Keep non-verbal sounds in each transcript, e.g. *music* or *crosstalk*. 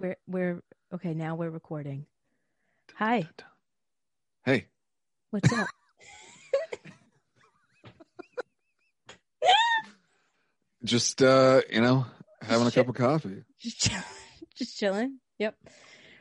We're we're okay. Now we're recording. Hi, Hey, what's up? *laughs* just uh, you know, having a Shit. cup of coffee. just chill- *laughs* just chilling. Yep.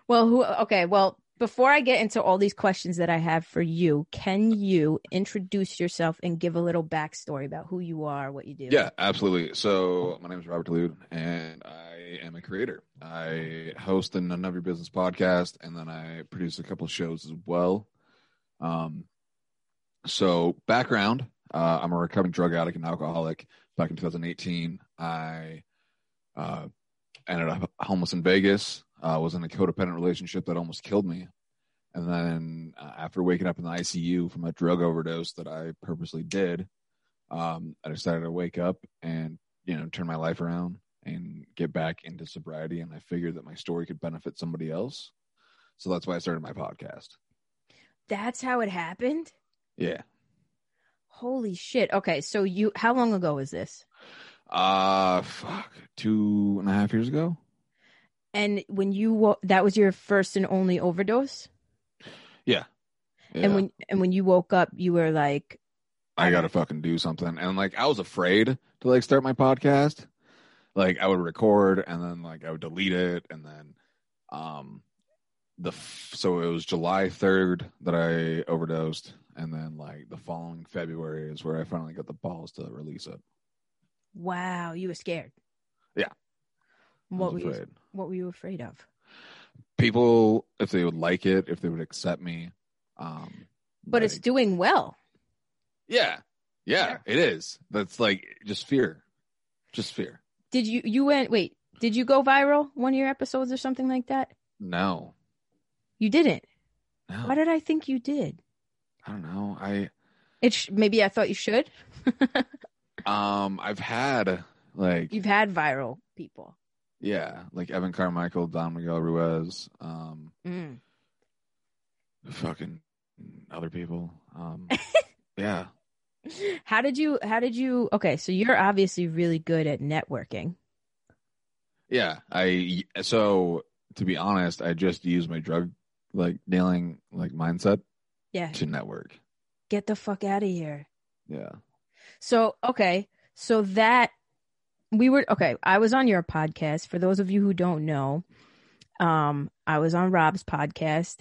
Well, who? Okay. Well, before I get into all these questions that I have for you, can you introduce yourself and give a little backstory about who you are, what you do? Yeah, absolutely. So my name is Robert DeLude, and I am a creator. I host the None of Your Business podcast, and then I produce a couple shows as well. Um, so background: uh, I'm a recovering drug addict and alcoholic. Back in 2018, I uh, ended up homeless in Vegas. Uh, was in a codependent relationship that almost killed me, and then uh, after waking up in the ICU from a drug overdose that I purposely did, um, I decided to wake up and you know turn my life around and get back into sobriety. And I figured that my story could benefit somebody else, so that's why I started my podcast. That's how it happened. Yeah. Holy shit. Okay. So you, how long ago was this? Uh, fuck, two and a half years ago. And when you, that was your first and only overdose. Yeah. And when, and when you woke up, you were like, I gotta fucking do something. And like I was afraid to like start my podcast. Like I would record and then like I would delete it and then um the f- so it was July 3rd that I overdosed and then like the following February is where I finally got the balls to release it. wow, you were scared. Yeah. What were was you. What were you afraid of? People if they would like it, if they would accept me. Um But it's doing well. yeah. Yeah, Yeah. it is. That's like just fear. Just fear. Did you, you went, wait, did you go viral one of your episodes or something like that? No. You didn't. No. Why did I think you did? I don't know. I It sh- maybe I thought you should. *laughs* Um, I've had like You've had viral people. Yeah, like Evan Carmichael, Don Miguel Ruiz, um, Mm. fucking other people. Um, *laughs* yeah, How did you? How did you? Okay, so you're obviously really good at networking. yeah. I so to be honest, I just use my drug like dealing like mindset Yeah, to network. get the fuck out of here. Yeah, So okay, so that we were okay. I was on your podcast. For those of you who don't know, um, I was on Rob's podcast,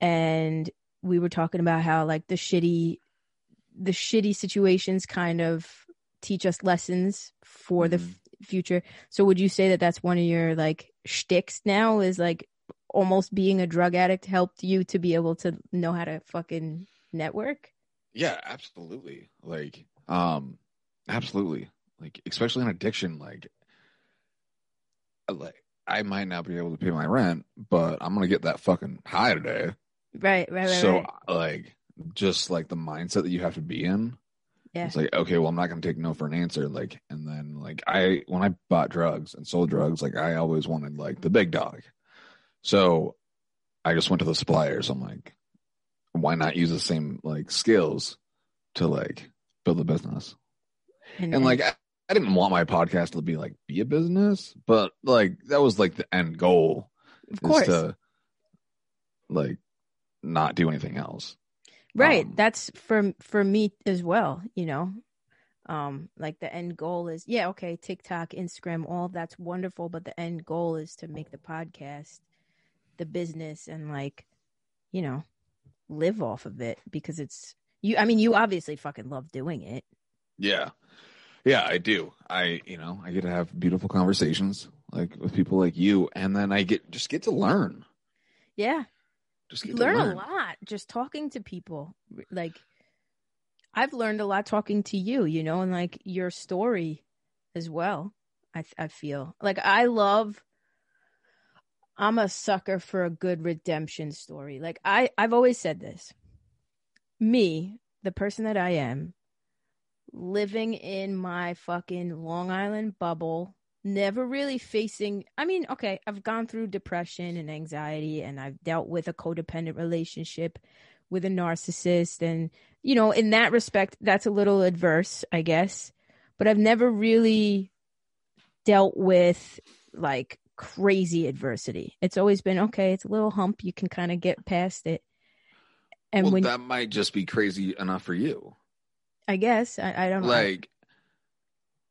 and we were talking about how like the shitty, the shitty situations kind of teach us lessons for the Mhm. f- future. So would you say that that's one of your like shticks now? Is like almost being a drug addict helped you to be able to know how to fucking network? yeah, absolutely. Like, um, absolutely. Like, especially in addiction, like, like I might not be able to pay my rent, but I'm gonna get that fucking high today. Right, right, right. so right. like just like the mindset that you have to be in Yeah. it's like okay well i'm not going to take no for an answer like and then like i when i bought drugs and sold drugs like i always wanted like the big dog so i just went to the suppliers i'm like why not use the same like skills to like build a business and like I, didn't want my podcast to be like be a business but like that was like the end goal of course, to like not do anything else right. um, That's for for me as well. You know, um, like the end goal is yeah, okay, TikTok, Instagram, all that's wonderful, but the end goal is to make the podcast the business and like, you know, live off of it because it's you. I mean, you obviously fucking love doing it. Yeah. Yeah, I do. I, you know, I get to have beautiful conversations like with people like you and then I get just get to learn. Yeah, Just get to learn, learn. a lot just talking to people. Like, I've learned a lot talking to you, you know, and like your story as well. I I feel like I love. I'm a sucker for a good redemption story. Like I I've always said this. Me, the person that I am, living in my fucking Long Island bubble, never really facing I mean, okay, I've gone through depression and anxiety and I've dealt with a codependent relationship with a narcissist and you know, in that respect that's a little adverse, I guess. But I've never really dealt with like crazy adversity. It's always been okay, it's a little hump, you can kind of get past it. And well, when that might just be crazy enough for you. I guess I, I don't know. Like,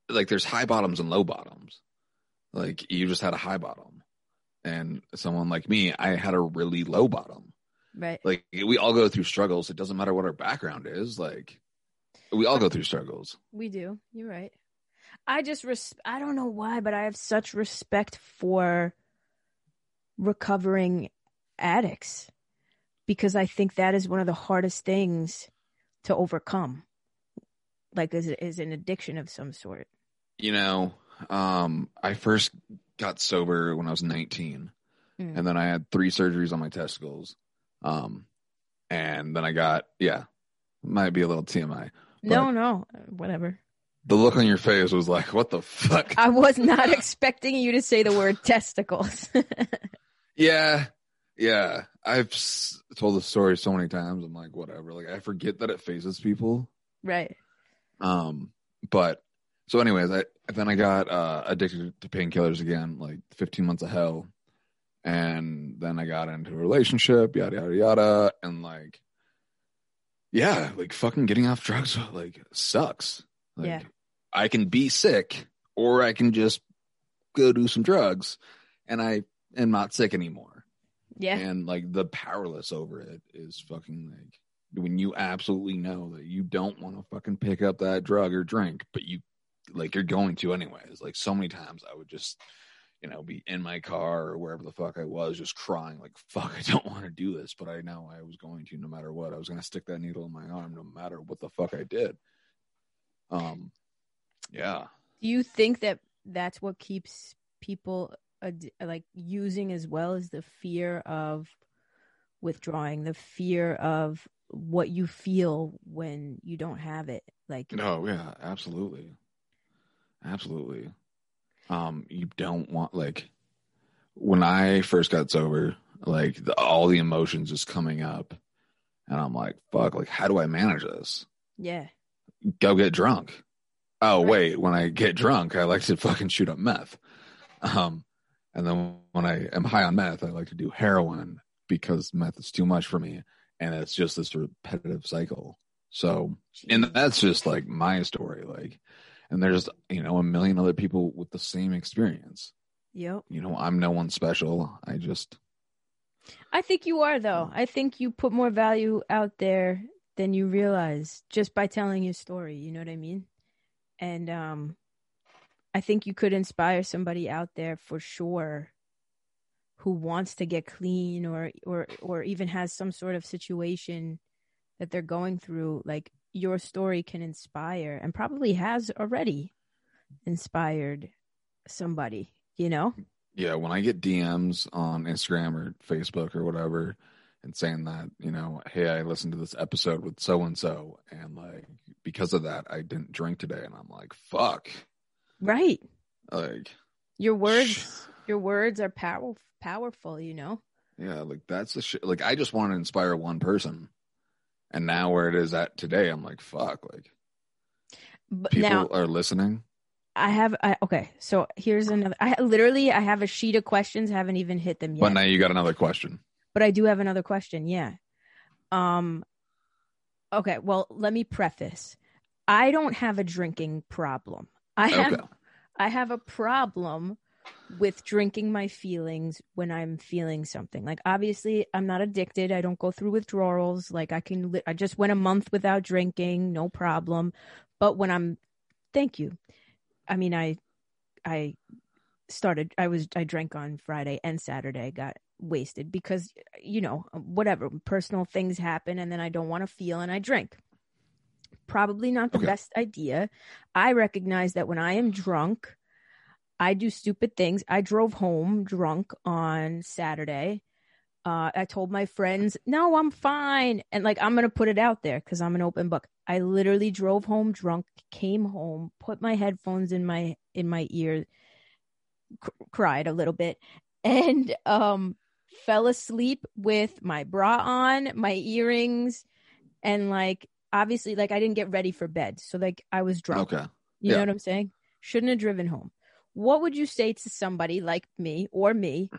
like there's high bottoms and low bottoms. Like you just had a high bottom, and someone like me, I had a really low bottom. right. Like we all go through struggles. It doesn't matter what our background is. Like we all go through struggles. We do. You're right. I just res- I don't know why, but I have such respect for recovering addicts because I think that is one of the hardest things to overcome. Like is is an addiction of some sort. You know, um, I first got sober when I was 19, Mm. and then I had three surgeries on my testicles. Um, and then I got yeah, might be a little TMI. No, no, whatever. The look on your face was like, "What the fuck?" I was not *laughs* expecting you to say the word testicles. *laughs* Yeah, yeah. I've s- told the story so many times. I'm like, whatever. Like, I forget that it fazes people. right. Um, but so, anyways, I then I got uh, addicted to painkillers again, like 15 months of hell, and then I got into a relationship, yada yada yada, and like, yeah, like fucking getting off drugs *laughs* like sucks. Like, Yeah. I can be sick, or I can just go do some drugs, and I am not sick anymore Yeah. and like the powerless over it is fucking like when you absolutely know that you don't want to fucking pick up that drug or drink but you like you're going to anyways. Like so many times i would just you know be in my car or wherever the fuck i was just crying like *laughs* fuck i don't want to do this but i know i was going to no matter what. I was going to stick that needle in my arm no matter what the fuck i did. Um yeah. Do you think that that's what keeps people ad- like using as well as the fear of withdrawing, the fear of what you feel when you don't have it? Like, No, yeah, absolutely. Absolutely. Um, you don't want like when I first got sober, like the, all the emotions just coming up, and I'm like, fuck, like how do I manage this? yeah, Go get drunk. Oh Right. wait, when I get drunk, I like to fucking shoot up meth. Um, and then when I am high on meth, I like to do heroin because meth is too much for me, and it's just this repetitive cycle. So and that's just like my story like and there's you know a million other people with the same experience yep. you know i'm no one special i just I think you are though. I think you put more value out there than you realize just by telling your story. You know what I mean? And um, I think you could inspire somebody out there for sure who wants to get clean or or or even has some sort of situation that they're going through. Like your story can inspire and probably has already inspired somebody. You know? yeah when i get dms on instagram or facebook or whatever and saying that you know hey i listened to this episode with so and so and like because of that i didn't drink today and i'm like fuck Right. like Your words your words are powerful powerful you know? Yeah like that's the shit like i just want to inspire one person. And now where it is at today i'm like fuck like but people now are listening? I have I, okay so here's another i literally i have a sheet of questions haven't even hit them yet. But now you got another question. but i do have another question yeah. Um okay well let me preface. I don't have a drinking problem. I have Okay. i have a problem with drinking my feelings when i'm feeling something. Like obviously i'm not addicted. I don't go through withdrawals. Like i can li- i just went a month without drinking no problem. But when i'm thank you. I mean i i started i was i drank on friday and saturday got wasted because you know whatever personal things happen and then i don't want to feel and i drink. Probably not the Okay. best idea. I recognize that when i am drunk i do stupid things. I drove home drunk on saturday. Uh, i told my friends no i'm fine. And like i'm gonna put it out there because i'm an open book. I literally drove home drunk came home put my headphones in my in my ear cr- cried a little bit *laughs* and um fell asleep with my bra on my earrings and like obviously like i didn't get ready for bed. So like i was drunk. Okay. you Yeah. know what i'm saying? Shouldn't have driven home what would you say to somebody like me or me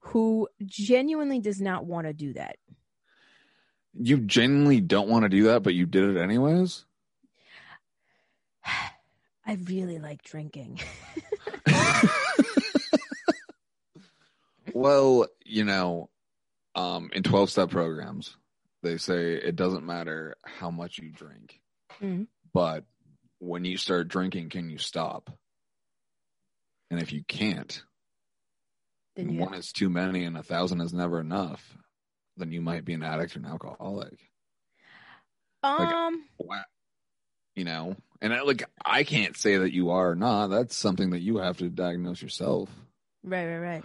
who genuinely does not want to do that? You genuinely don't want to do that, but you did it anyways? *sighs* I really like drinking. *laughs* *laughs* well, you know, um, in 12 step programs, they say it doesn't matter how much you drink, Mhm. but when you start drinking, can you stop? And if you can't, then you one is too many and a thousand is never enough, then you might be an addict or an alcoholic. um Wha- You know, and I, like I can't say that you are or not. That's something that you have to diagnose yourself. right right right.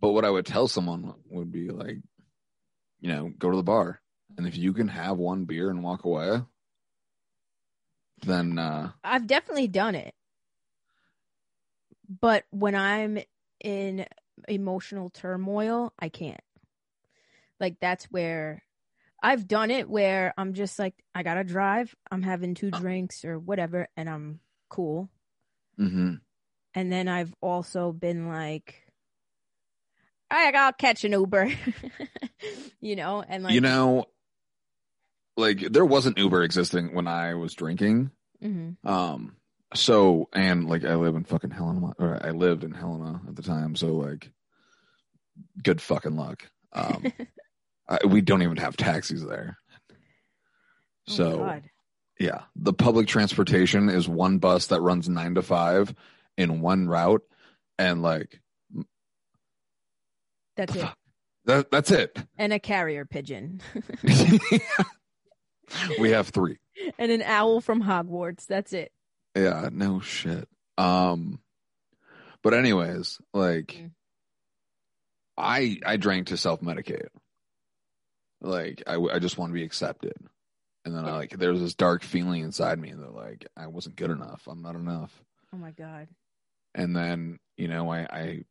But what I would tell someone would be like, you know, go to the bar, and if you can have one beer and walk away, then uh, I've definitely done it. But when I'm in emotional turmoil, I can't. Like that's where I've done it where I'm just like I got to drive, I'm having two drinks or whatever and I'm cool. mhm. And then I've also been like I I'll catch an Uber. *laughs* you know, and like you know, like there wasn't Uber existing when I was drinking. Mhm. Um, so and like I live in fucking Helena, or I lived in Helena at the time. So like, good fucking luck. Um, *laughs* I, we don't even have taxis there. Oh, So God. yeah, the public transportation is one bus that runs nine to five in one route, and like that's it. that that's it. And a carrier pigeon. *laughs* *laughs* we have three. and an owl from Hogwarts. That's it. Yeah, no shit. Um, but anyways, like, Mm. I I drank to self medicate. Like, I I just want to be accepted, and then I like there was this dark feeling inside me that like I wasn't good enough. I'm not enough. Oh my god. And then you know I I,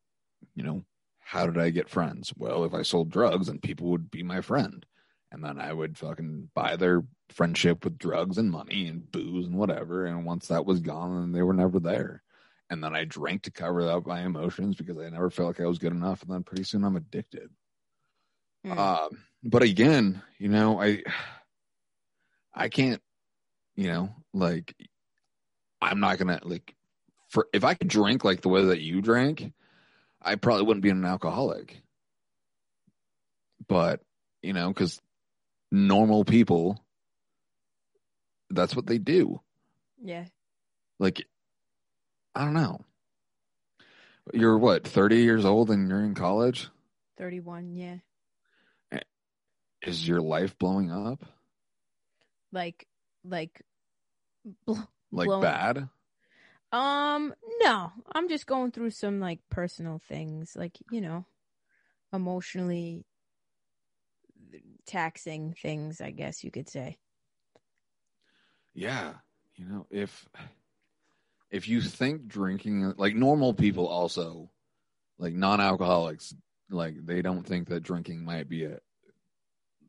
you know, how did I get friends? Well, if I sold drugs, and people would be my friend, and then I would fucking buy their friendship with drugs and money and booze and whatever. And once that was gone, then they were never there. And then I drank to cover up my emotions because I never felt like I was good enough. And then pretty soon I'm addicted. Mm. Um, but again, you know, I I can't, you know, like I'm not gonna like for if I could drink like the way that you drank, I probably wouldn't be an alcoholic. But you know, because normal people, that's what they do. yeah. Like, I don't know. You're what, 30 years old and you're in college? 31, yeah. Is your life blowing up? Like like *laughs* bl- Like Blowing- bad? um no, I'm just going through some like personal things, like, you know, emotionally taxing things, I guess you could say. Yeah. You know, if if you think drinking like normal people also like non-alcoholics like they don't think that drinking might be a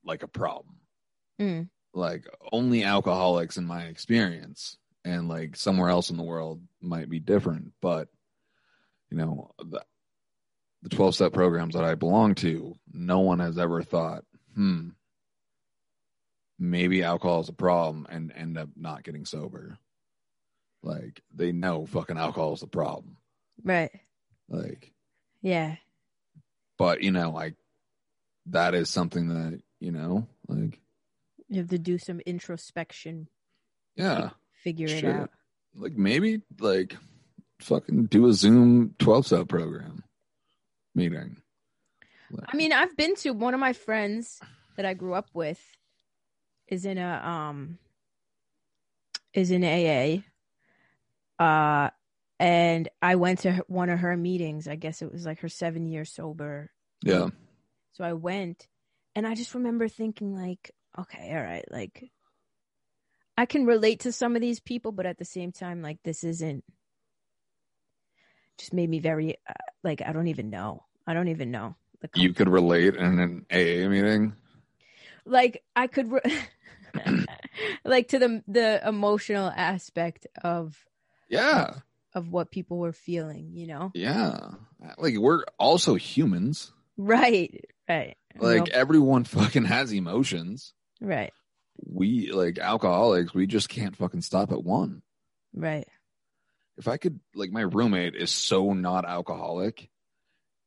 like a problem. Mm. Like only alcoholics in my experience and like somewhere else in the world might be different, but you know, the the 12 step programs that I belong to, no one has ever thought, hmm, maybe alcohol is a problem and end up not getting sober. Like they know fucking alcohol is the problem. Right. Like, Yeah. but you know, like that is something that, you know, like, You have to do some introspection, yeah, figure it out. like maybe like fucking do a Zoom 12 step program meeting. I mean, I've been to one of my friends that I grew up with is in a um is in AA. Uh and I went to her- one of her meetings. I guess it was like her 7 year sober. yeah, So I went and I just remember thinking like, okay, all right, like I can relate to some of these people, but at the same time like this isn't just made me very uh, like I don't even know. I don't even know. The you could relate in an AA meeting. like I could re- *laughs* like to the the emotional aspect of Yeah. of what people were feeling, you know? Yeah. Like we're also humans. Right. Right. Like No, everyone fucking has emotions. right. We like alcoholics, we just can't fucking stop at one. Right. If I could like my roommate is so not alcoholic.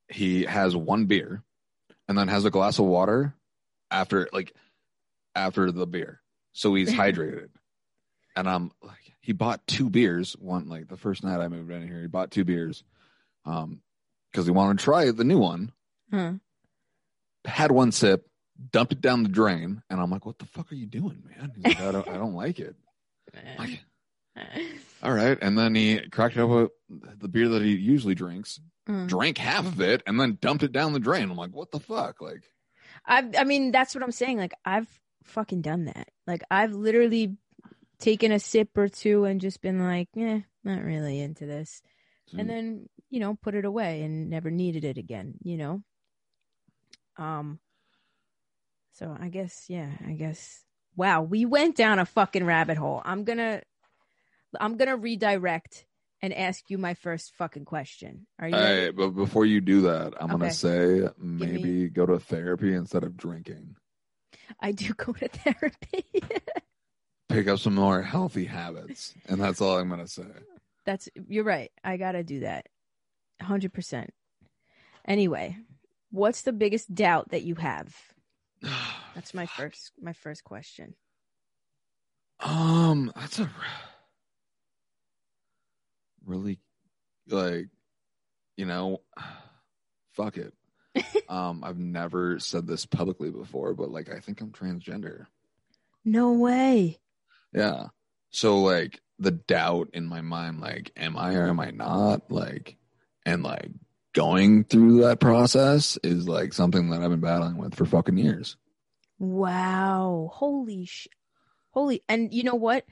He has one beer and then has a glass of water after like after the beer. So he's *laughs* hydrated. And I'm like he bought two beers one like the first night I moved in here. He bought two beers. Um because he wanted to try the new one. Huh. had one sip, dumped it down the drain, and I'm like, "What the fuck are you doing, man?" Like, "I don't, I don't like it." *laughs* Like, *laughs* all right, and then he cracked open the beer that he usually drinks, Mm. drank half of it, and then dumped it down the drain. I'm like, "What the fuck?" Like, I I mean that's what I'm saying. Like I've fucking done that. Like I've literally taken a sip or two and just been like, eh, not really into this. And then, you know, put it away and never needed it again, you know? Um so I guess yeah, I guess wow, we went down a fucking rabbit hole. I'm going to I'm going to redirect and ask you my first fucking question. Are you All ready? right, but before you do that, I'm Okay. gonna say maybe go to therapy instead of drinking. I do go to *laughs* therapy. Pick up some more healthy habits, and that's all I'm gonna say. That's you're right. I gotta do that. hundred percent. Anyway, what's the biggest doubt that you have? *sighs* That's my first my first question. Um, that's a really like, you know, *sighs* fuck it. *laughs* um, I've never said this publicly before, but like, I think I'm transgender. No way. Yeah. So like, the doubt in my mind, like, am I or am I not? Like, and like going through that process is like something that I've been battling with for fucking years. Wow. Holy sh Holy and you know what?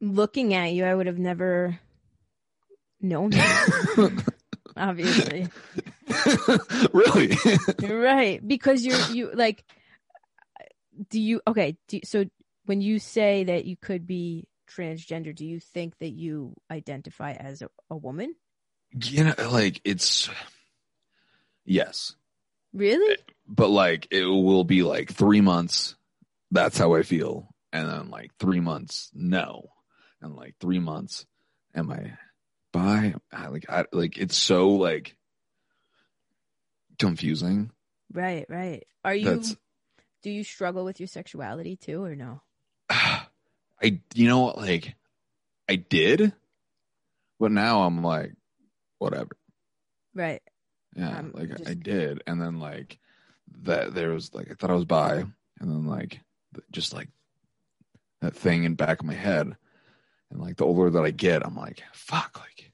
Looking at you, I would have never known that. *laughs* Obviously. *laughs* really? Right. Because you're you like do you okay, do, so when you say that you could be transgender, do you think that you identify as a, a woman? you know, like it's yes, Really? but like it will be like three months. That's how I feel, and then like three months, no, and like three months, am I bi? I, like I like it's so like confusing. Right, right. Are you That's do you struggle with your sexuality too or no? *sighs* I you know what like I did, but now I'm like whatever. Right. Yeah, Um, like I did, and then like that there was like I thought I was bi, and then like just like that thing in back of my head, and like the older that I get, I'm like fuck, like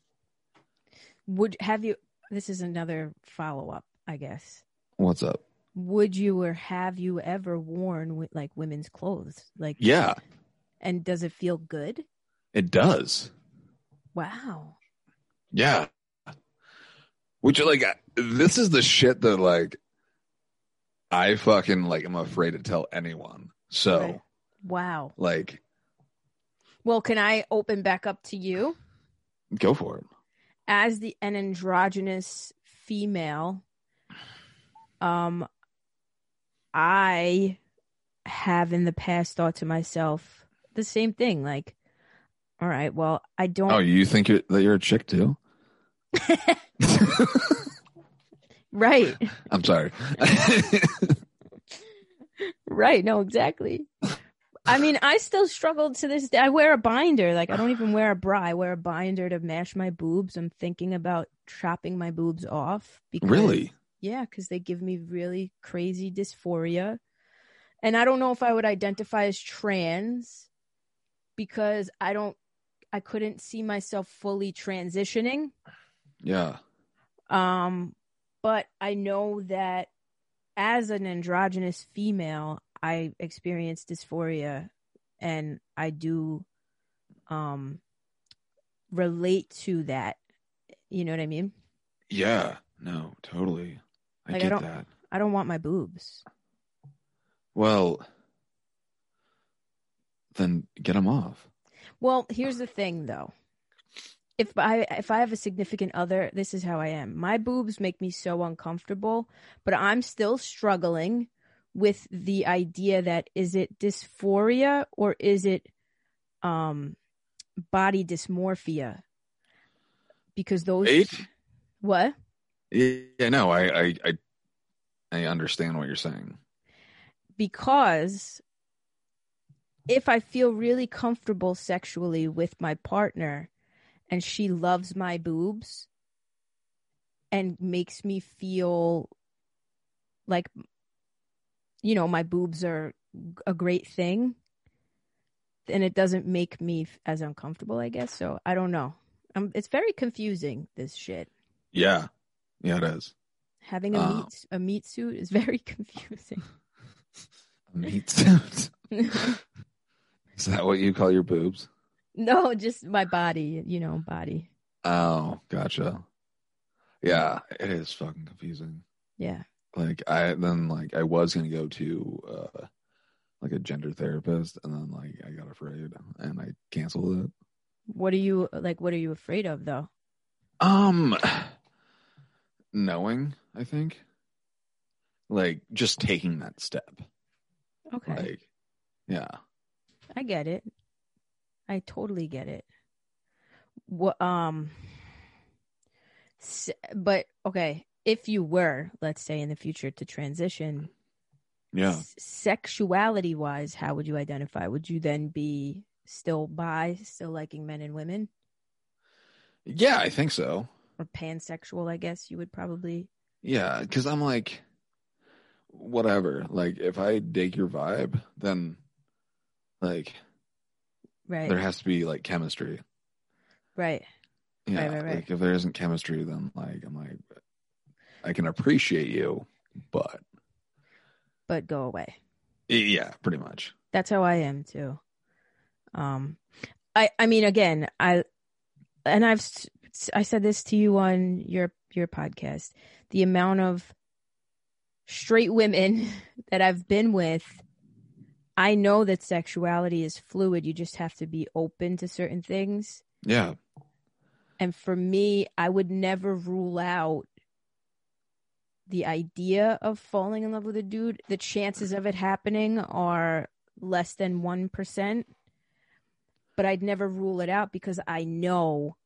Would have you this is another follow up, I guess. what's up? Would you or have you ever worn like women's clothes? Like Yeah, and does it feel good? it does. Wow. Yeah, which like this is the shit that like I fucking like I'm afraid to tell anyone. So Right. Wow. like Well, can I open back up to you? go for it. as the an androgynous female um i have in the past thought to myself the same thing like all right well i don't Oh, you think you're, that you're a chick too? *laughs* right I'm sorry. *laughs* right no exactly *laughs* i mean i still struggle to this day i wear a binder like i don't even wear a bra i wear a binder to mash my boobs i'm thinking about chopping my boobs off because really? Yeah, because they give me really crazy dysphoria. And I don't know if I would identify as trans because I don't, I couldn't see myself fully transitioning. Yeah. Um, but I know that as an androgynous female, I experience dysphoria and I do um relate to that. You know what I mean? Yeah. No, totally. I Like, I get don't- that. I don't want my boobs. Well, then get them off. Well, here's the thing though. if I if I have a significant other, this is how I am. My boobs make me so uncomfortable, but I'm still struggling with the idea that is it dysphoria or is it um body dysmorphia? Because those Wait. what? Yeah, no, I, I, I, I understand what you're saying. because if I feel really comfortable sexually with my partner and she loves my boobs and makes me feel like you know my boobs are a great thing and it doesn't make me as uncomfortable I guess so I don't know um, it's very confusing this shit Yeah, yeah, it is. having a Uh. meat a meat suit is *laughs* very confusing A meat suit. *laughs* is that what you call your boobs? No, just my body, you know, body. Oh, gotcha. Yeah, it is fucking confusing. Yeah. Like I then like I was gonna go to uh like a gender therapist and then like I got afraid and I canceled it. What are you like what are you afraid of though? Um *sighs* knowing, I think. Like just taking that step. Okay. Like yeah. I get it. I totally get it. What um but okay, if you were, let's say in the future to transition Yeah. sexuality wise, how would you identify? Would you then be still bi, still liking men and women Yeah, I think so. or pansexual, I guess you would probably Yeah, because I'm like, whatever. Like, if I dig your vibe, then like right. there has to be like chemistry. right. Yeah, right, right. like if there isn't chemistry, then like I'm like, I can appreciate you, but But go away. yeah, pretty much. That's how I am too. Um, I I mean, again, I and I've I said this to you on your your podcast. The amount of straight women *laughs* that I've been with, I know that sexuality is fluid. You just have to be open to certain things. Yeah, And for me, I would never rule out the idea of falling in love with a dude. The chances of it happening are less than 1%. But I'd never rule it out because I know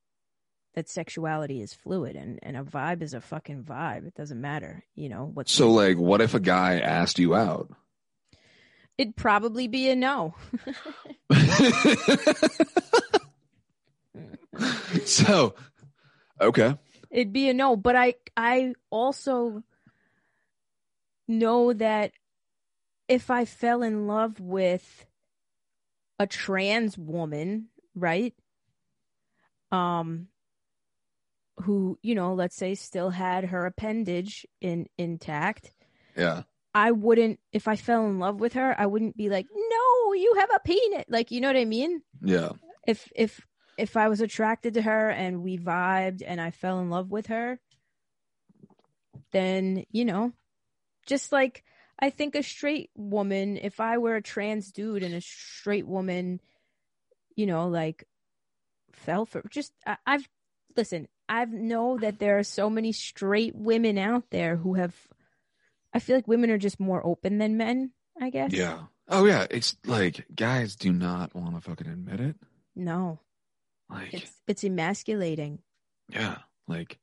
that sexuality is fluid and, and a vibe is a fucking vibe. It doesn't matter, you know, what's So like, what if a guy asked you out? it'd probably be a no. *laughs* so, okay, It'd be a no, but I I also know that if I fell in love with a trans woman, right? Um who, you know, let's say still had her appendage in intact, yeah, I wouldn't if I fell in love with her, I wouldn't be like, "No, you have a penis." Like, you know what I mean? yeah, if if if I was attracted to her and we vibed and I fell in love with her, then you know, just like I think a straight woman, if I were a trans dude and a straight woman, you know, like fell for just I, I've listen, I've know that there are so many straight women out there who have. I feel like women are just more open than men. I guess. yeah. Oh yeah, it's like guys do not want to fucking admit it. No, Like, it's it's emasculating. yeah, like,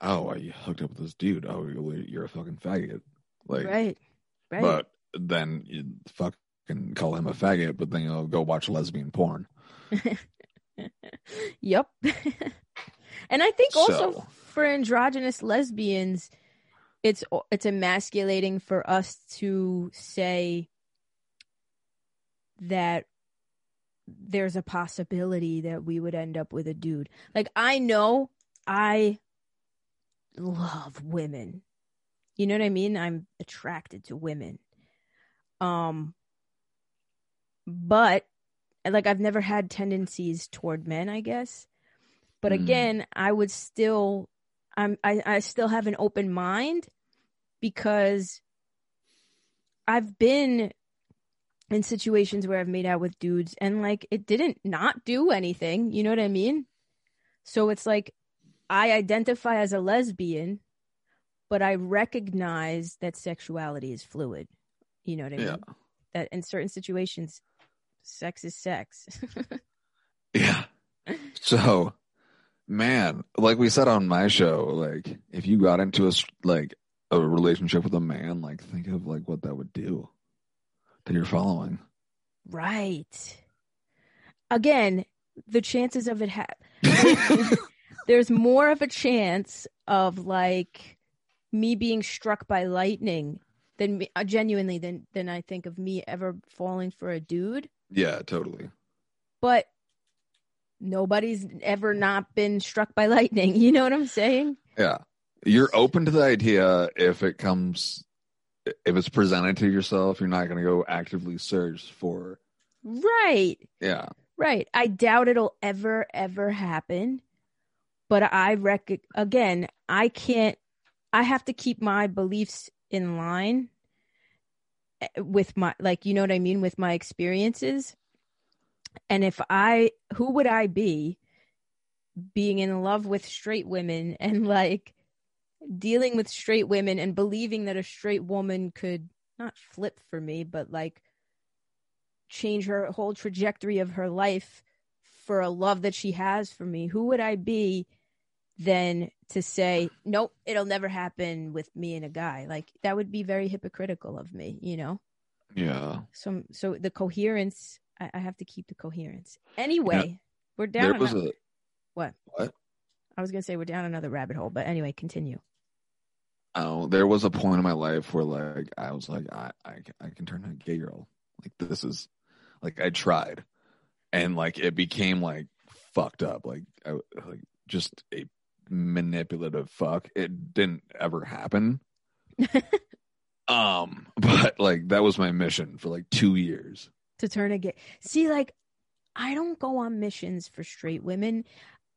oh, I hooked up with this dude. Oh, you're, you're a fucking faggot. Like, right. Right. but then you fucking call him a faggot, but then you'll go watch lesbian porn. *laughs* yep. *laughs* and I think also So- for androgynous lesbians, it's it's emasculating for us to say that there's a possibility that we would end up with a dude. Like I know I love women. You know what I mean? I'm attracted to women. Um but like I've never had tendencies toward men, I guess. But Mm. again, I would still I'm I, I still have an open mind because I've been in situations where I've made out with dudes and like it didn't not do anything. You know what I mean? So it's like I identify as a lesbian, but I recognize that sexuality is fluid. You know what I mean? Yeah. That in certain situations, sex is sex. *laughs* Yeah. So, man, like we said on my show, like if you got into a like a relationship with a man, like think of like what that would do to your following. right. Again, the chances of it ha- *laughs* there's more of a chance of like me being struck by lightning than me, uh, genuinely than than I think of me ever falling for a dude. yeah, totally. But nobody's ever not been struck by lightning. *laughs* You know what I'm saying? Yeah. You're open to the idea if it comes if it's presented to yourself, you're not going to go actively search for Right. yeah. Right. I doubt it'll ever, ever happen. But I rec again, I can't I have to keep my beliefs in line eh, with my like you know what I mean with my experiences. And if I who would I be being in love with straight women and like dealing with straight women and believing that a straight woman could not flip for me, but like change her whole trajectory of her life for a love that she has for me, who would I be than to say, nope, it'll never happen with me and a guy? Like that would be very hypocritical of me, you know? Yeah. So, so the coherence, I, I have to keep the coherence. Anyway, we're down. There was a what? What? I was going to say we're down another rabbit hole, but anyway, continue. oh, there was a point in my life where like I was like I I, I can turn a gay girl. Like this is like I tried and like it became like fucked up like I like just a manipulative fuck. It didn't ever happen. *laughs* um but like that was my mission for like 2 years. to turn a gay. See, like, I don't go on missions for straight women.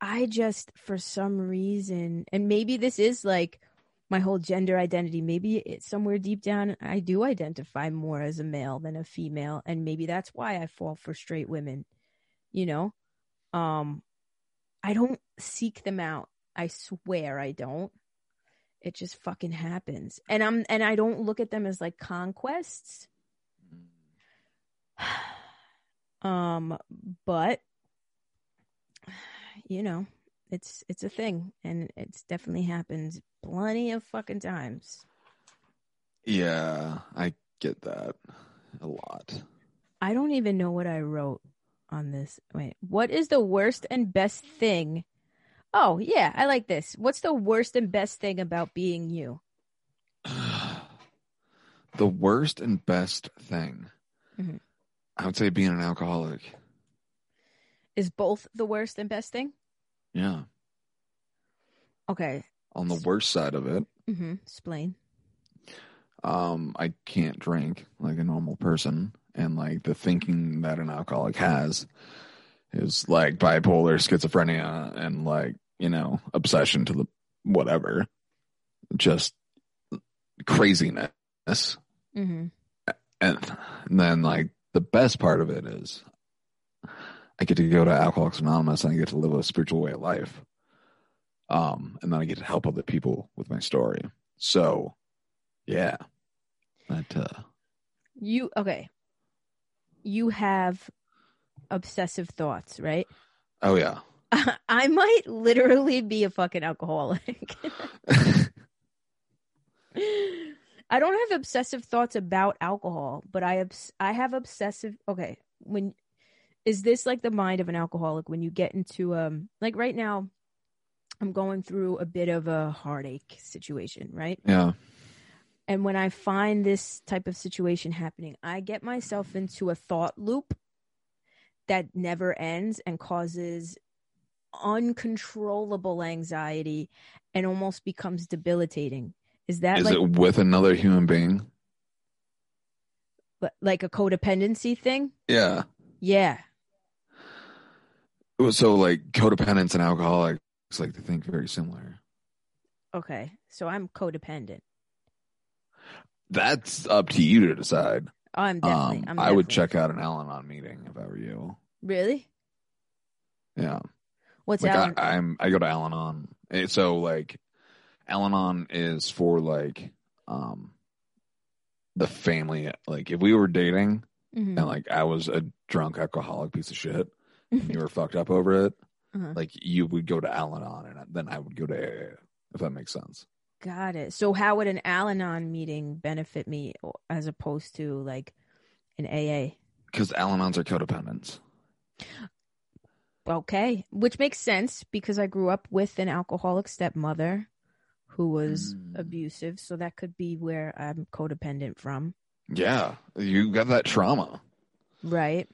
I just, for some reason, and maybe this is like my whole gender identity. Maybe it's somewhere deep down, I do identify more as a male than a female, and maybe that's why I fall for straight women. You know, um, I don't seek them out. I swear I don't. It just fucking happens, and I'm and I don't look at them as like conquests. *sighs* um but you know it's it's a thing and it's definitely happened plenty of fucking times Yeah, I get that a lot. i don't even know what i wrote on this wait what is the worst and best thing oh yeah i like this what's the worst and best thing about being you *sighs* the worst and best thing. Mhm. I would say being an alcoholic. is both the worst and best thing Yeah. okay On the worst side of it, mm-hmm explain um, I can't drink like a normal person. And like the thinking that an alcoholic has is like bipolar, schizophrenia, and like, you know, obsession to the whatever. Just craziness. mm-hmm And, and then like the best part of it is I get to go to Alcoholics Anonymous and I get to live a spiritual way of life. Um, and then I get to help other people with my story. So yeah. That uh you okay you have obsessive thoughts right oh yeah. *laughs* I might literally be a fucking alcoholic. *laughs* I don't have obsessive thoughts about alcohol, but I obs- I have obsessive. Okay, when is this like the mind of an alcoholic when you get into um like right now I'm going through a bit of a heartache situation, right? Yeah. And when I find this type of situation happening, I get myself into a thought loop that never ends and causes uncontrollable anxiety and almost becomes debilitating. Is that Is like it with another human being? like a codependency thing? Yeah. Yeah. So like codependence and alcoholics like they think very similar. Okay. So I'm codependent. That's up to you to decide. Oh, I'm definitely. Um, I'm I would definitely- check out an Al Anon meeting if I were you. Really? Yeah. What's like Al? I, I'm I go to Al-Anon. Eh, So like Al-Anon is for like um the family. Like if we were dating Mhm. and like I was a drunk alcoholic piece of shit and you were fucked up over it, Uh-huh. like you would go to Al-Anon and then I would go to AA, if that makes sense. Got it. So how would an Al-Anon meeting benefit me as opposed to like an AA? Because Al-Anons are codependents. Okay, which makes sense because I grew up with an alcoholic stepmother who was Mm. abusive, so that could be where I'm codependent from, Yeah, you got that trauma. right?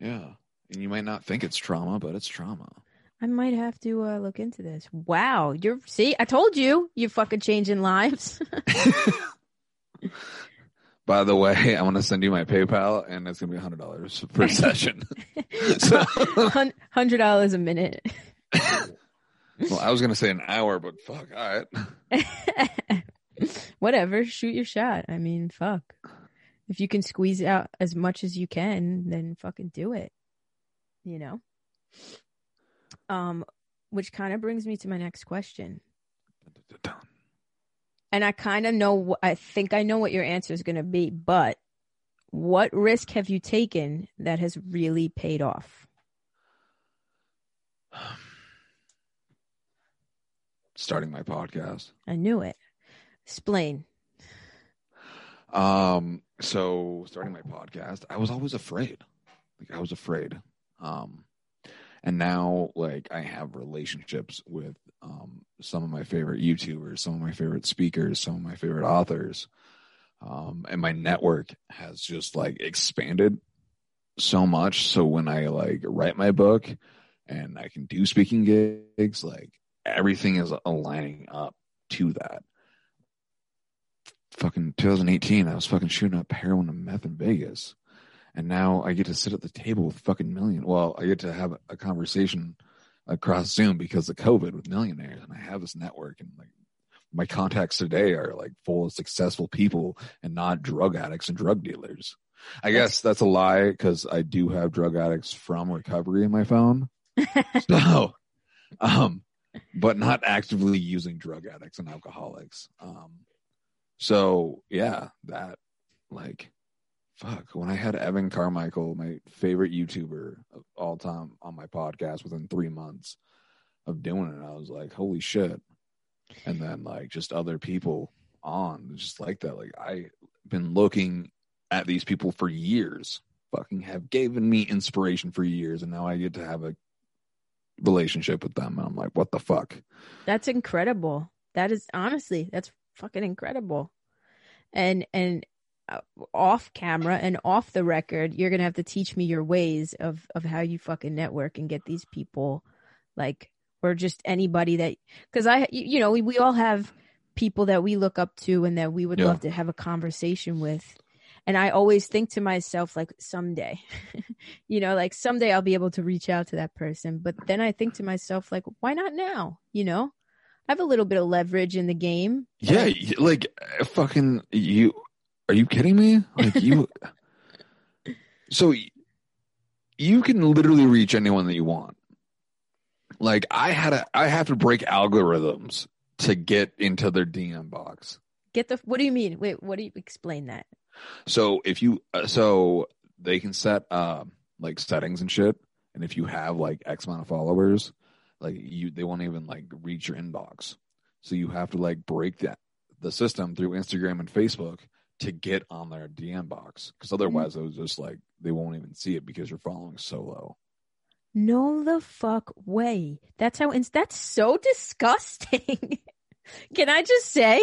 Yeah, and you might not think it's trauma, but it's trauma. I might have to uh, look into this. Wow, you're see, I told you, you're fucking changing lives. *laughs* By the way, *laughs* I'm gonna send you my PayPal, and it's gonna be hundred dollars per *laughs* session. so, Hundred dollars a minute. well, I was gonna say an hour, but fuck, all right. Whatever, shoot your shot. I mean, fuck. If you can squeeze out as much as you can, then fucking do it. You know? Um, which kind of brings me to my next question. And I kind of know, I think I know what your answer is going to be, but what risk have you taken that has really paid off? *sighs* Starting my podcast. I knew it. Explain. Um, so starting my podcast, I was always afraid. Like I was afraid. Um, and now like I have relationships with um some of my favorite YouTubers, some of my favorite speakers, some of my favorite authors. Um, and my network has just like expanded so much. So when I like write my book and I can do speaking gigs, like everything is aligning up to that fucking 2018, I was fucking shooting up heroin and meth in Vegas. And now I get to sit at the table with fucking million. Well, I get to have a conversation across Zoom because of COVID with millionaires. And I have this network and like my contacts today are like full of successful people and not drug addicts and drug dealers. I guess that's a lie because I do have drug addicts from recovery in my phone. *laughs* So, um, but not actively using drug addicts and alcoholics. Um, so yeah, that like fuck. When I had Evan Carmichael, my favorite YouTuber of all time, on my podcast within three months of doing it, I was like, holy shit. And then like just other people on just like that. Like I've been looking at these people for years, fucking have given me inspiration for years, and now I get to have a relationship with them. And I'm like, what the fuck? That's incredible. That is honestly, that's fucking incredible. And and off camera and off the record, you're gonna have to teach me your ways of of how you fucking network and get these people, like, or just anybody that, because I, you, know, we we all have people that we look up to and that we would Yeah. love to have a conversation with. And I always think to myself, like, someday, *laughs* you know, like someday I'll be able to reach out to that person. But then I think to myself, like, why not now? You know, I have a little bit of leverage in the game. Yeah, like uh, fucking you. Are you kidding me? Like you. *laughs* so you can literally reach anyone that you want. Like I had a, I have to break algorithms to get into their DM box. Get the, what do you mean? Wait, what do you explain that? So if you, uh, so they can set um like settings and shit, and if you have like X amount of followers, like you, they won't even like reach your inbox. So you have to like break that the system through Instagram and Facebook to get on their DM box, because mm-hmm. otherwise it was just like they won't even see it because you're following so low. No, the fuck way. That's how, ins- that's so *laughs* disgusting. Can I just say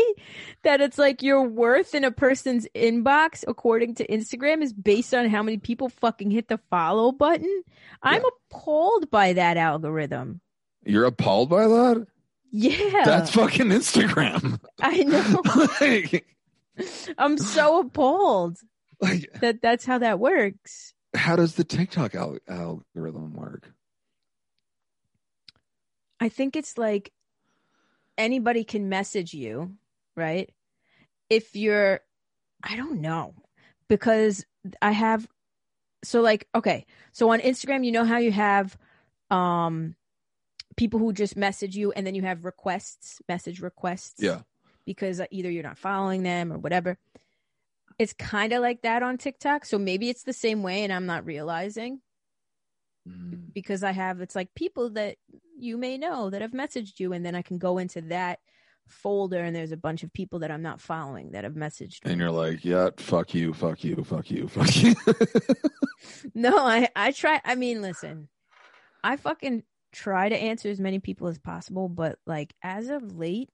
that it's like your worth in a person's inbox, according to Instagram, is based on how many people fucking hit the follow button? I'm appalled by that algorithm. You're appalled by that? Yeah, That's fucking Instagram. I know. *laughs* like, *laughs* I'm so appalled *laughs* like, that that's how that works. how does the TikTok al- algorithm work? I think it's like anybody can message you, right? If you're, I don't know, because I have, so like, okay, so on Instagram, you know how you have, um, people who just message you and then you have requests, message requests. Yeah. Because either you're not following them or whatever. It's kind of like that on TikTok. So maybe it's the same way and I'm not realizing Mm. because I have it's like people that you may know that have messaged you and then I can go into that folder and there's a bunch of people that I'm not following that have messaged me. And you're like, yeah, fuck you, fuck you, fuck you, fuck you. *laughs* No, I I try I mean, listen. I fucking try to answer as many people as possible, but like as of late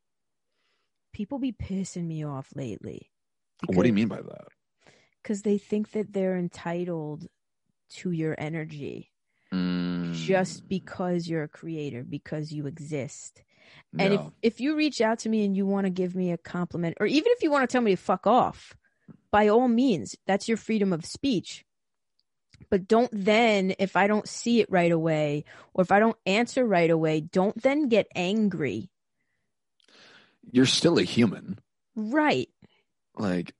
people be pissing me off lately. what do you mean by that? Cuz they think that they're entitled to your energy Mm, just because you're a creator, because you exist. And if, if you reach out to me and you want to give me a compliment, or even if you want to tell me to fuck off, by all means, that's your freedom of speech. But don't then, if I don't see it right away, or if I don't answer right away, don't then get angry. You're still a human. Right. Like,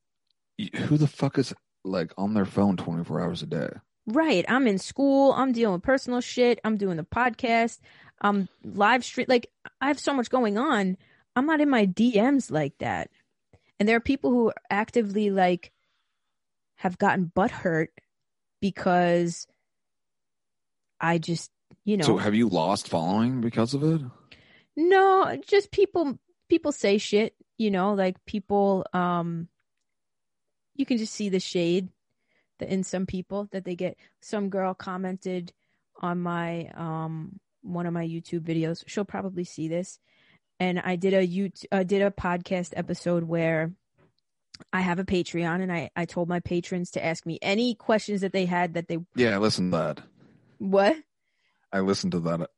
who the fuck is like on their phone 24 hours a day? Right. I'm in school. I'm dealing with personal shit. I'm doing the podcast. I'm live stream. Like I have so much going on. I'm not in my DMs like that. And there are people who actively like have gotten butt hurt because I just, you know, So have you lost following because of it? no, just people people say shit, you know, like people um you can just see the shade that in some people that they get some girl commented on my um one of my YouTube videos. She'll probably see this. And I did a YouTube, uh, did a podcast episode where I have a Patreon and I I told my patrons to ask me any questions that they had that they Yeah, I listened to that. what? I listened to that.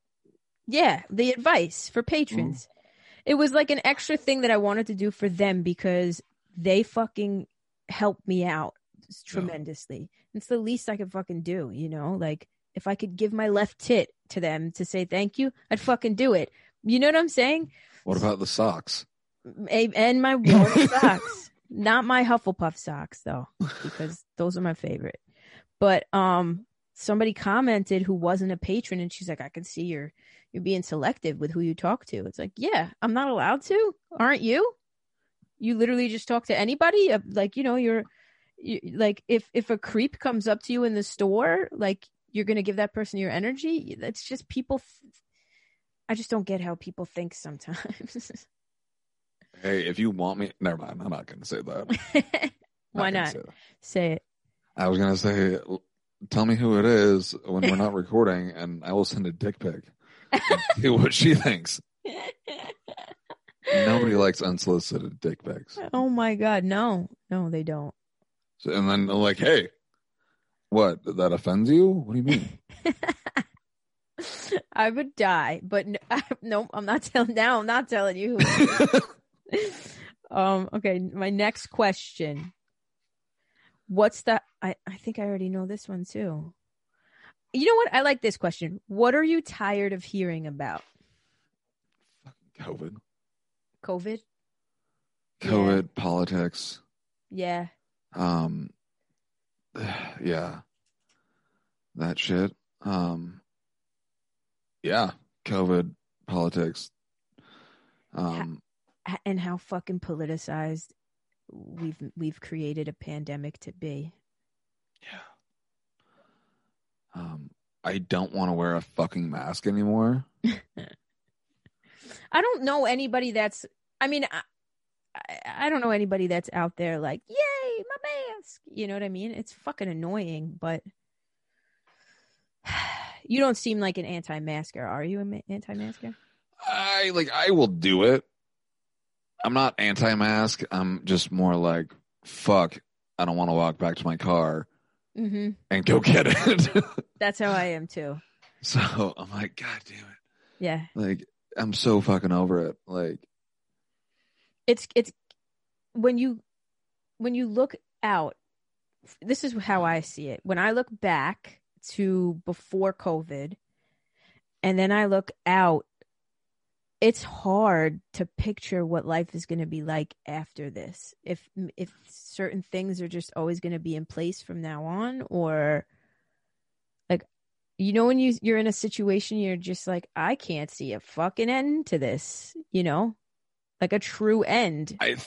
Yeah, the advice for patrons. It was like an extra thing that I wanted to do for them because they fucking helped me out tremendously. It's the least I could fucking do, you know? Like if I could give my left tit to them to say thank you, I'd fucking do it. You know what I'm saying? What about the socks? And my warm *laughs* socks. Not my Hufflepuff socks though, because those are my favorite. But um somebody commented who wasn't a patron and she's like, I can see you're you're being selective with who you talk to. It's like, yeah, I'm not allowed to. Aren't you? You literally just talk to anybody. Uh, Like, you know, you're you, like if if a creep comes up to you in the store, like you're gonna give that person your energy. That's just people. Th- I just don't get how people think sometimes. *laughs* Hey, if you want me, never mind. I'm not going to say that. *laughs* Why not? Say it. I was going to say, tell me who it is when we're *laughs* not recording, and I will send a dick pic. See what she thinks. *laughs* Nobody likes unsolicited dick pics. oh my god, no, no, they don't. So, and then they're like, hey, what? That offends you? What do you mean? *laughs* I would die, but no, *laughs* no, I'm not telling. Now I'm not telling you. Who it is. um. Okay. My next question. What's the? I I think I already know this one too. You know what? I like this question. What are you tired of hearing about? COVID. COVID. Yeah. COVID, politics. Yeah. Um, *sighs* yeah, that shit. Um, yeah, COVID, politics. Um, H- And how fucking politicized we've we've created a pandemic to be. yeah. Um, I don't want to wear a fucking mask anymore. *laughs* I don't know anybody that's. I mean, I, I, I don't know anybody that's out there like, "Yay, my mask!" You know what I mean? It's fucking annoying, but *sighs* you don't seem like an anti-masker. Are you an anti-masker? I like. I will do it. I'm not anti-mask. I'm just more like, fuck. I don't want to walk back to my car Mm-hmm. and go get it. *laughs* That's how I am too. so I'm like, God damn it. Yeah, Like, I'm so fucking over it. Like, it's it's when you when you look out. This is how I see it. When I look back to before COVID, and then I look out it's hard to picture what life is going to be like after this if if certain things are just always going to be in place from now on or like you know when you you're in a situation you're just like I can't see a fucking end to this, you know? Like a true end. I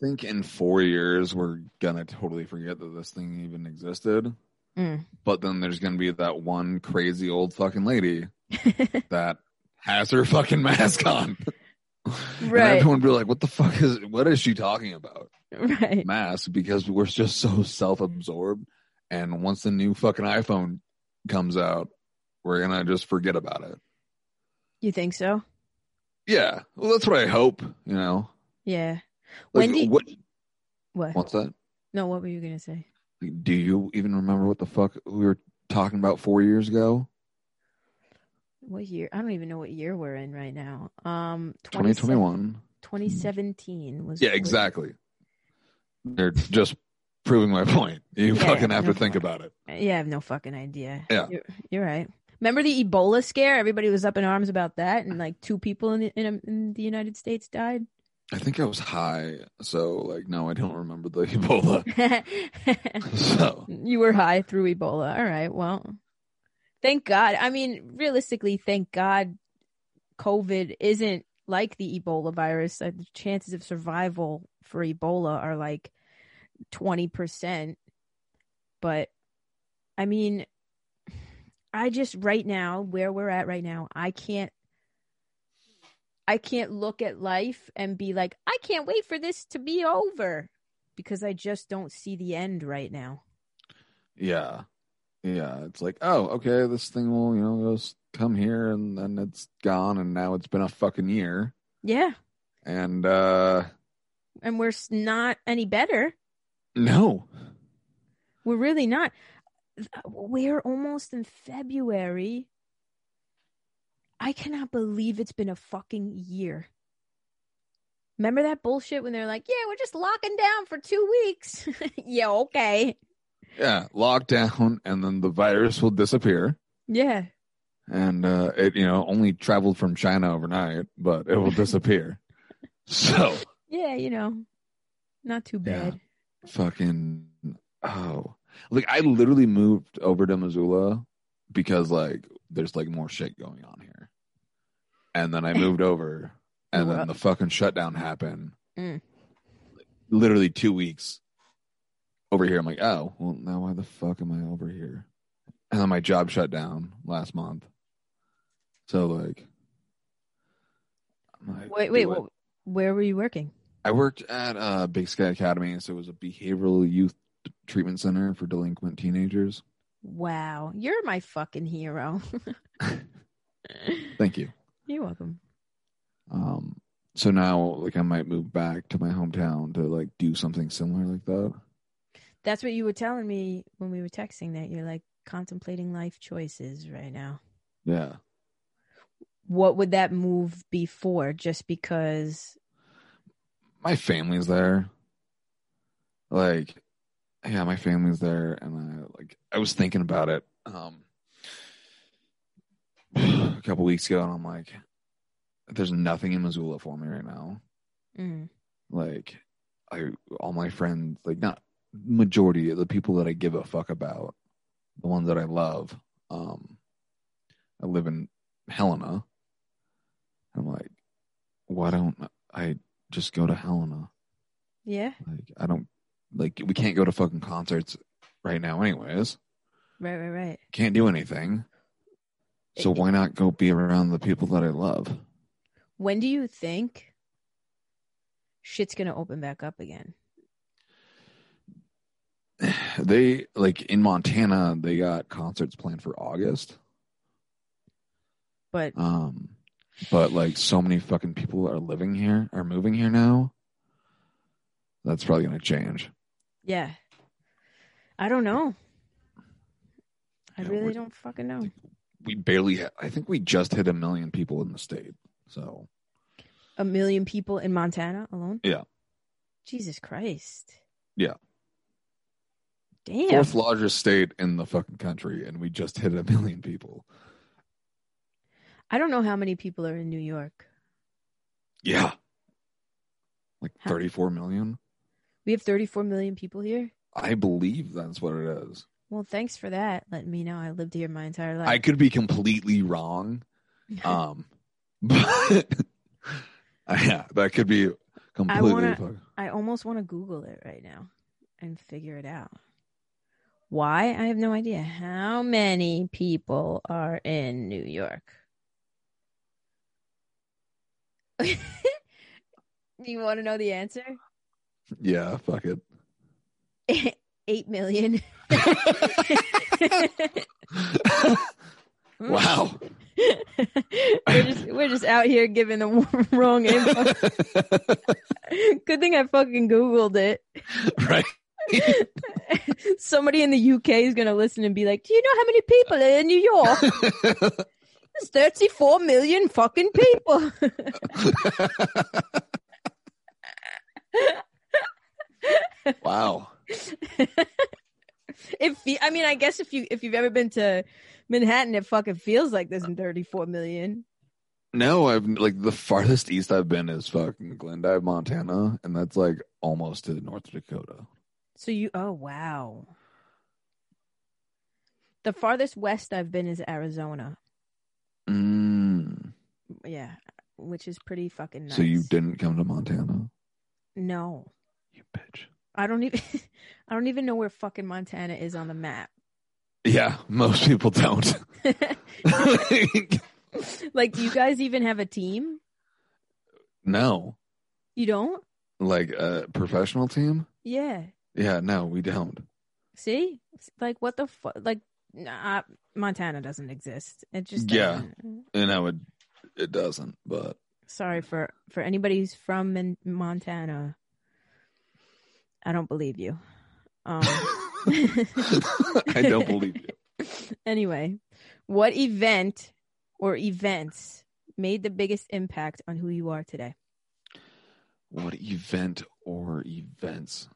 think in four years we're gonna totally forget that this thing even existed. Mm. But then there's gonna be that one crazy old fucking lady *laughs* that has her fucking mask on. *laughs* And right. everyone be like, "What the fuck is? What is she talking about?" Right. Mask because we're just so self-absorbed. And once the new fucking iPhone comes out, we're gonna just forget about it. You think so? Yeah, well, that's what I hope. You know, Yeah. like, When do you- what? What? What's that? No, what were you gonna say? Do you even remember what the fuck we were talking about four years ago? What year? I don't even know what year we're in right now. Um, 2021. 2017 was. Yeah, exactly. They're just proving my point. You Yeah, fucking have no to think fuck. about it. Yeah, I have no fucking idea. Yeah. You're, you're right. Remember the Ebola scare? Everybody was up in arms about that, and like two people in the, in, in the United States died. I think I was high, so like, no, I don't remember the *laughs* Ebola. *laughs* So you were high through Ebola. All right. Well, thank God. I mean, realistically, thank God COVID isn't like the Ebola virus. The chances of survival for Ebola are like 20%. But I mean, I just right now, where we're at right now, I can't. I can't look at life and be like, I can't wait for this to be over because I just don't see the end right now. yeah, yeah, it's like, oh, okay, this thing will, you know, just come here and then it's gone, and now it's been a fucking year, Yeah. and uh And we're not any better. no, We're really not. We're almost in February. I cannot believe it's been a fucking year. Remember that bullshit when they're like, yeah, we're just locking down for two weeks? *laughs* yeah, okay. Yeah, lockdown, and then the virus will disappear. Yeah. and uh, it you know only traveled from China overnight, but it will disappear. *laughs* so Yeah, you know, not too Yeah. bad. fucking oh, like I literally moved over to Missoula because like there's like more shit going on here, and then I *laughs* moved over, and Wow. then the fucking shutdown happened. Mm. Literally two weeks over here. I'm like, oh, well, now why the fuck am I over here? And then my job shut down last month. So like, like, Wait, wait, where were you working? I worked at uh, Big Sky Academy, so it was a behavioral youth treatment center for delinquent teenagers. Wow, you're my fucking hero. *laughs* Thank you. You're welcome. Um, so now, like, I might move back to my hometown to like do something similar like that. That's what you were telling me when we were texting that you're like contemplating life choices right now. Yeah, What would that move be for? Just because my family's there. Like, yeah, my family's there, and I like I was thinking about it um *sighs* a couple weeks ago, and I'm like, there's nothing in Missoula for me right now. mm, like I all my friends like not majority of the people that I give a fuck about, the ones that I love. Um I live in Helena. I'm like, why don't I just go to Helena? yeah, Like I don't like we can't go to fucking concerts right now anyways. right, right, right. Can't do anything. So why not go be around the people that I love? When do you think shit's gonna open back up again? They like in Montana, they got concerts planned for August. But Um, but like so many fucking people are living here, are moving here now. That's probably gonna change. yeah, I don't know. I Yeah, really don't fucking know. We barely, I think we just hit a million people in the state. So A million people in Montana alone. Yeah. Jesus Christ. Yeah. Damn. fourth largest state in the fucking country, and we just hit a million people. I don't know how many people are in New York. Yeah, like How- thirty-four million. We have 34 million people here. I believe that's what it is. Well, thanks for that. Letting me know I lived here my entire life. I could be completely wrong. *laughs* Um, *laughs* but *laughs* yeah, that could be completely. I, wanna- I almost want to Google it right now and figure it out. Why? I have no idea. How many people are in New York? *laughs* you want to know the answer? yeah, fuck it. *laughs* Eight million. *laughs* wow. we're just we're just out here giving the wrong info. Good thing I fucking googled it. right. *laughs* Somebody in the UK is gonna listen and be like, "Do you know how many people are in New York? *laughs* There's 34 million fucking people." *laughs* wow. if fe- I mean, I guess if you if you've ever been to Manhattan, it fucking feels like there's 34 million. No, I've like the farthest east I've been is fucking Glendive, Montana, and that's like almost to North Dakota. So you, oh wow. The farthest west I've been is Arizona. Mm. Yeah, which is pretty fucking nice. So you didn't come to Montana, No, you bitch. I don't even. *laughs* I don't even know where fucking Montana is on the map. Yeah, most people don't. *laughs* *laughs* like, do you guys even have a team? no, You don't? like a professional team. Yeah. Yeah, no, we don't. See, like what the fuck? Like, nah, Montana doesn't exist. It just Yeah. doesn't. And I would, it doesn't. But Sorry for for anybody who's from Mon- Montana. I don't believe you. Um, *laughs* I don't believe you. *laughs* Anyway, what event or events made the biggest impact on who you are today? What event or events?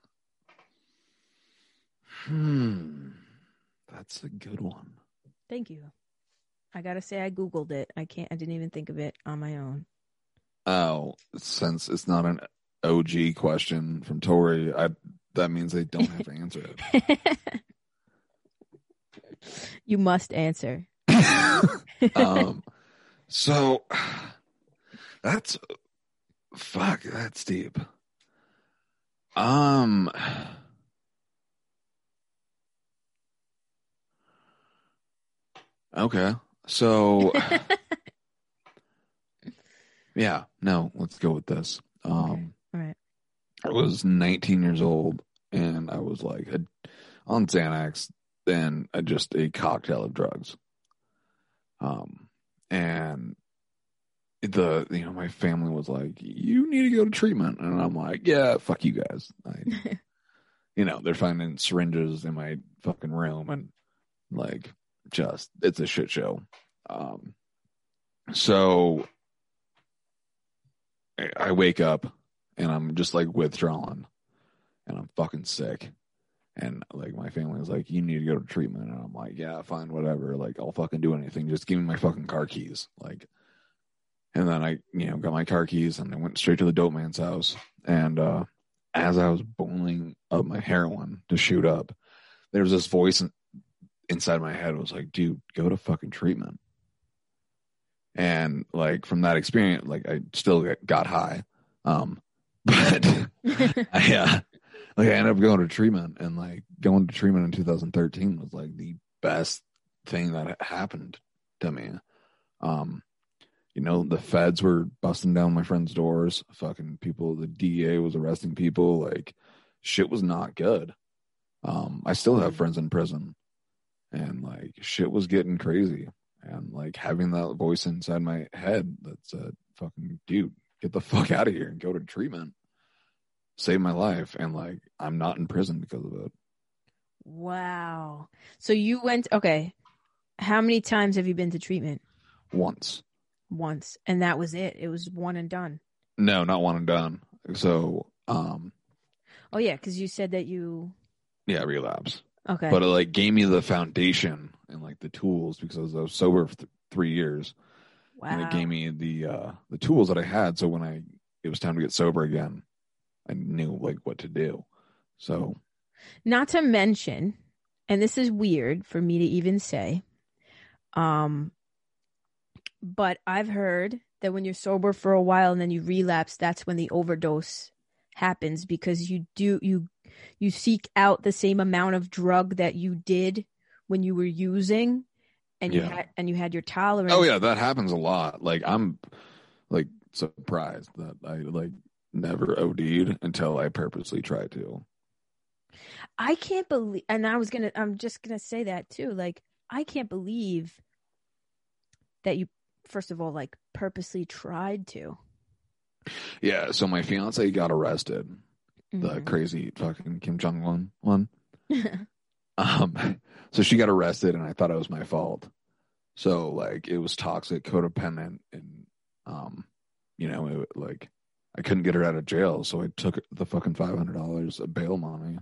Hmm, that's a good one. Thank you. I gotta say, I googled it. I can't. I didn't even think of it on my own. Oh, since it's not an OG question from Tori, I that means they don't have to answer it. *laughs* you must answer. *laughs* um, so that's fuck. That's deep. Um, okay. So *laughs* yeah, no, let's go with this. Um, All right. I was 19 years old and I was like a, on Xanax and just a cocktail of drugs. Um, and the, you know, my family was like, you need to go to treatment. And I'm like, yeah, fuck you guys. I, *laughs* you know, they're finding syringes in my fucking room and like, just, it's a shit show. Um, so I, I wake up and I'm just like withdrawn and I'm fucking sick. And like my family was like, you need to go to treatment. And I'm like, yeah, fine, whatever. Like, I'll fucking do anything. Just give me my fucking car keys. Like, and then I, you know, got my car keys and I went straight to the dope man's house. And, uh, as I was boiling up my heroin to shoot up, there was this voice inside my head was like, dude, go to fucking treatment. And like from that experience, like I still got- high. Um, *laughs* but *laughs* I, uh, like I ended up going to treatment and like going to treatment in 2013 was like the best thing that happened to me. Um, you know, the feds were busting down my friends' doors. Fucking people, the DEA was arresting people. Like shit was not good. Um, I still have friends in prison and like shit was getting crazy. And like having that voice inside my head that said, fucking dude, get the *laughs* fuck out of here and go to treatment save my life. And like, I'm not in prison because of it. wow. So you went. Okay. How many times have you been to treatment? Once. Once, and that was it. It was one and done. No, not one and done. So, um, Oh yeah, because you said that you. yeah, relapse. Okay. But it like gave me the foundation and like the tools because I was sober for th- three years. wow. and it gave me the uh the tools that I had. So when I it was time to get sober again, I knew like what to do. So Not to mention, and this is weird for me to even say, um, but I've heard that when you're sober for a while and then you relapse, that's when the overdose happens because you do you you seek out the same amount of drug that you did when you were using and you had and you had your tolerance. Oh yeah, that happens a lot. Like I'm like surprised that I like never OD'd until I purposely tried to. I can't believe and I was going to I'm just going to say that too. Like I can't believe that you first of all like purposely tried to. Yeah, so my fiance got arrested, the Mhm. crazy fucking Kim Jong Un one. *laughs* Um, so she got arrested, and I thought it was my fault. So like it was toxic, codependent, and um, you know, it, like I couldn't get her out of jail, so I took the fucking five hundred dollars of bail money,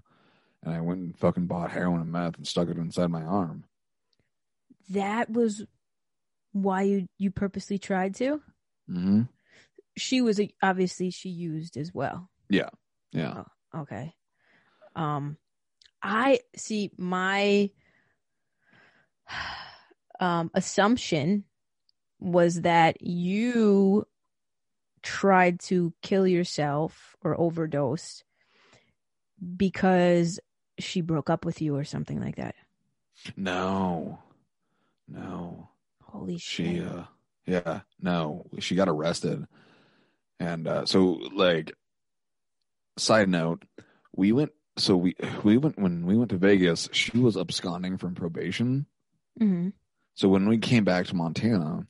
and I went and fucking bought heroin and meth and stuck it inside my arm. that was why you you purposely tried to? hmm She was a, obviously she used as well. Yeah. Okay. Um I see my *sighs* um assumption was that you tried to kill yourself or overdose because she broke up with you or something like that. No, no. Holy she shit. uh yeah no she got arrested and uh so like side note we went so we we went when we went to vegas she was absconding from probation. Mhm. so when we came back to montana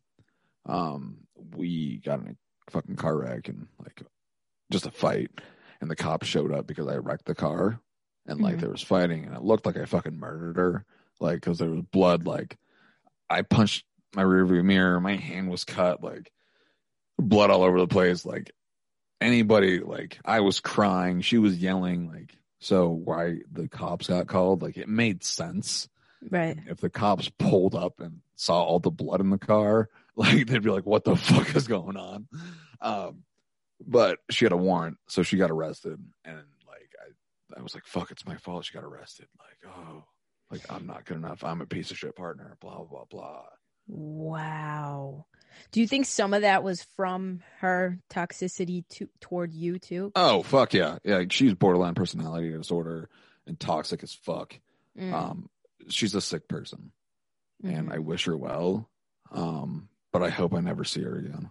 um we got in a fucking car wreck and like just a fight. And the cops showed up because i wrecked the car. And like Mhm. there was fighting. And it looked like i fucking murdered her. Like because there was blood like i punched my rearview mirror. My hand was cut like blood all over the place. Like anybody like i was crying she was yelling like so why the cops got called like it made sense Right. if the cops pulled up and saw all the blood in the car, *laughs* like they'd be like, "What the *laughs* fuck is going on?" Um, but she had a warrant, so she got arrested, and like I, I was like, "Fuck, it's my fault." She got arrested. Like, oh, like I'm not good enough. I'm a piece of shit partner. Blah blah blah. Wow. Do you think some of that was from her toxicity to, toward you too? Oh fuck yeah, yeah. She's borderline personality disorder and toxic as fuck. Mm, Um, she's a sick person, and mhm. I wish her well. Um, but I hope I never see her again.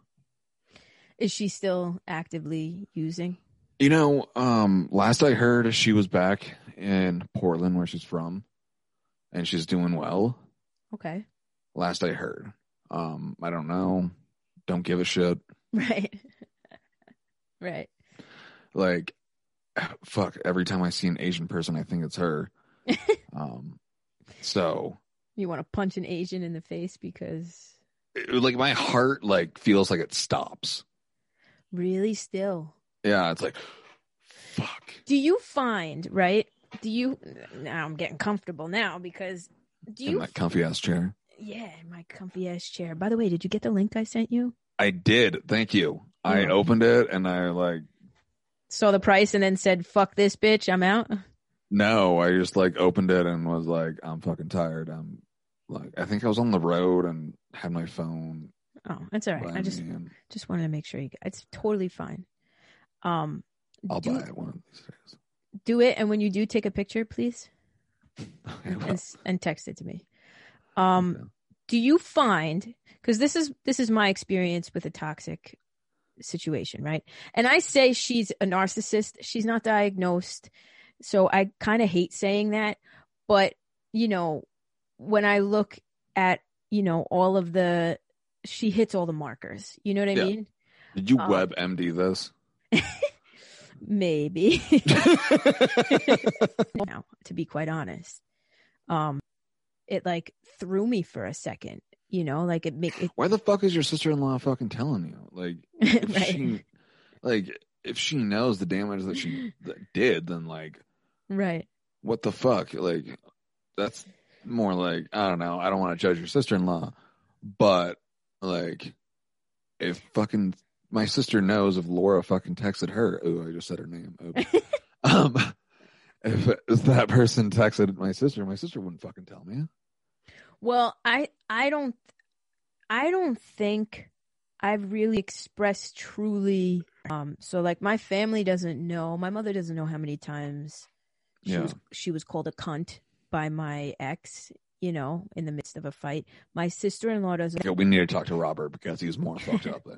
Is she still actively using? You know, um, last I heard, she was back in Portland, where she's from, and she's doing well. Okay. Last I heard, um, I don't know. Don't give a shit. *laughs* Right. *laughs* right. Like, *sighs* fuck. Every time I see an Asian person, I think it's her. *laughs* um, so You want to punch an Asian in the face because it- like my heart like feels like it stops. really still. Yeah, it's like, fuck. Do you find, right? Do you now I'm getting comfortable now because do In you that comfy ass chair. Yeah, my comfy ass chair. By the way, did you get the link I sent you? I did. Thank you. I opened it and I like Saw the price and then said, "Fuck this bitch, I'm out." No, I just like opened it and was like, I'm fucking tired. I'm like, I think I was on the road and had my phone. Oh, that's all right. I just and just wanted to make sure you it's totally fine. Um I'll do, buy it one of these days. do it and when you do take a picture, please. *laughs* And, and text it to me. Um, okay. do you find because this is this is my experience with a toxic situation, right? And I say she's a narcissist. She's not diagnosed, so I kind of hate saying that. But you know, when I look at you know all of the, she hits all the markers. You know what I Yeah. mean? Did you um, web MD this? *laughs* Maybe. *laughs* *laughs* now, to be quite honest, um, it like threw me for a second. You know, like it make it Why the fuck is your sister in law fucking telling you? Like, *laughs* if right, she, like, if she knows the damage that she *laughs* did, then like, right. what the fuck? Like, that's more like I don't know. I don't want to judge your sister in law, but like, if fucking my sister knows if Laura fucking texted her, oh, I just said her name. *laughs* Um, if, if that person texted my sister, my sister wouldn't fucking tell me. Well, I I don't I don't think I've really expressed truly um so like my family doesn't know, my mother doesn't know how many times she Yeah. was she was called a cunt by my ex, you know, in the midst of a fight. My sister-in-law doesn't Okay, we need to talk to Robert because he's more fucked up than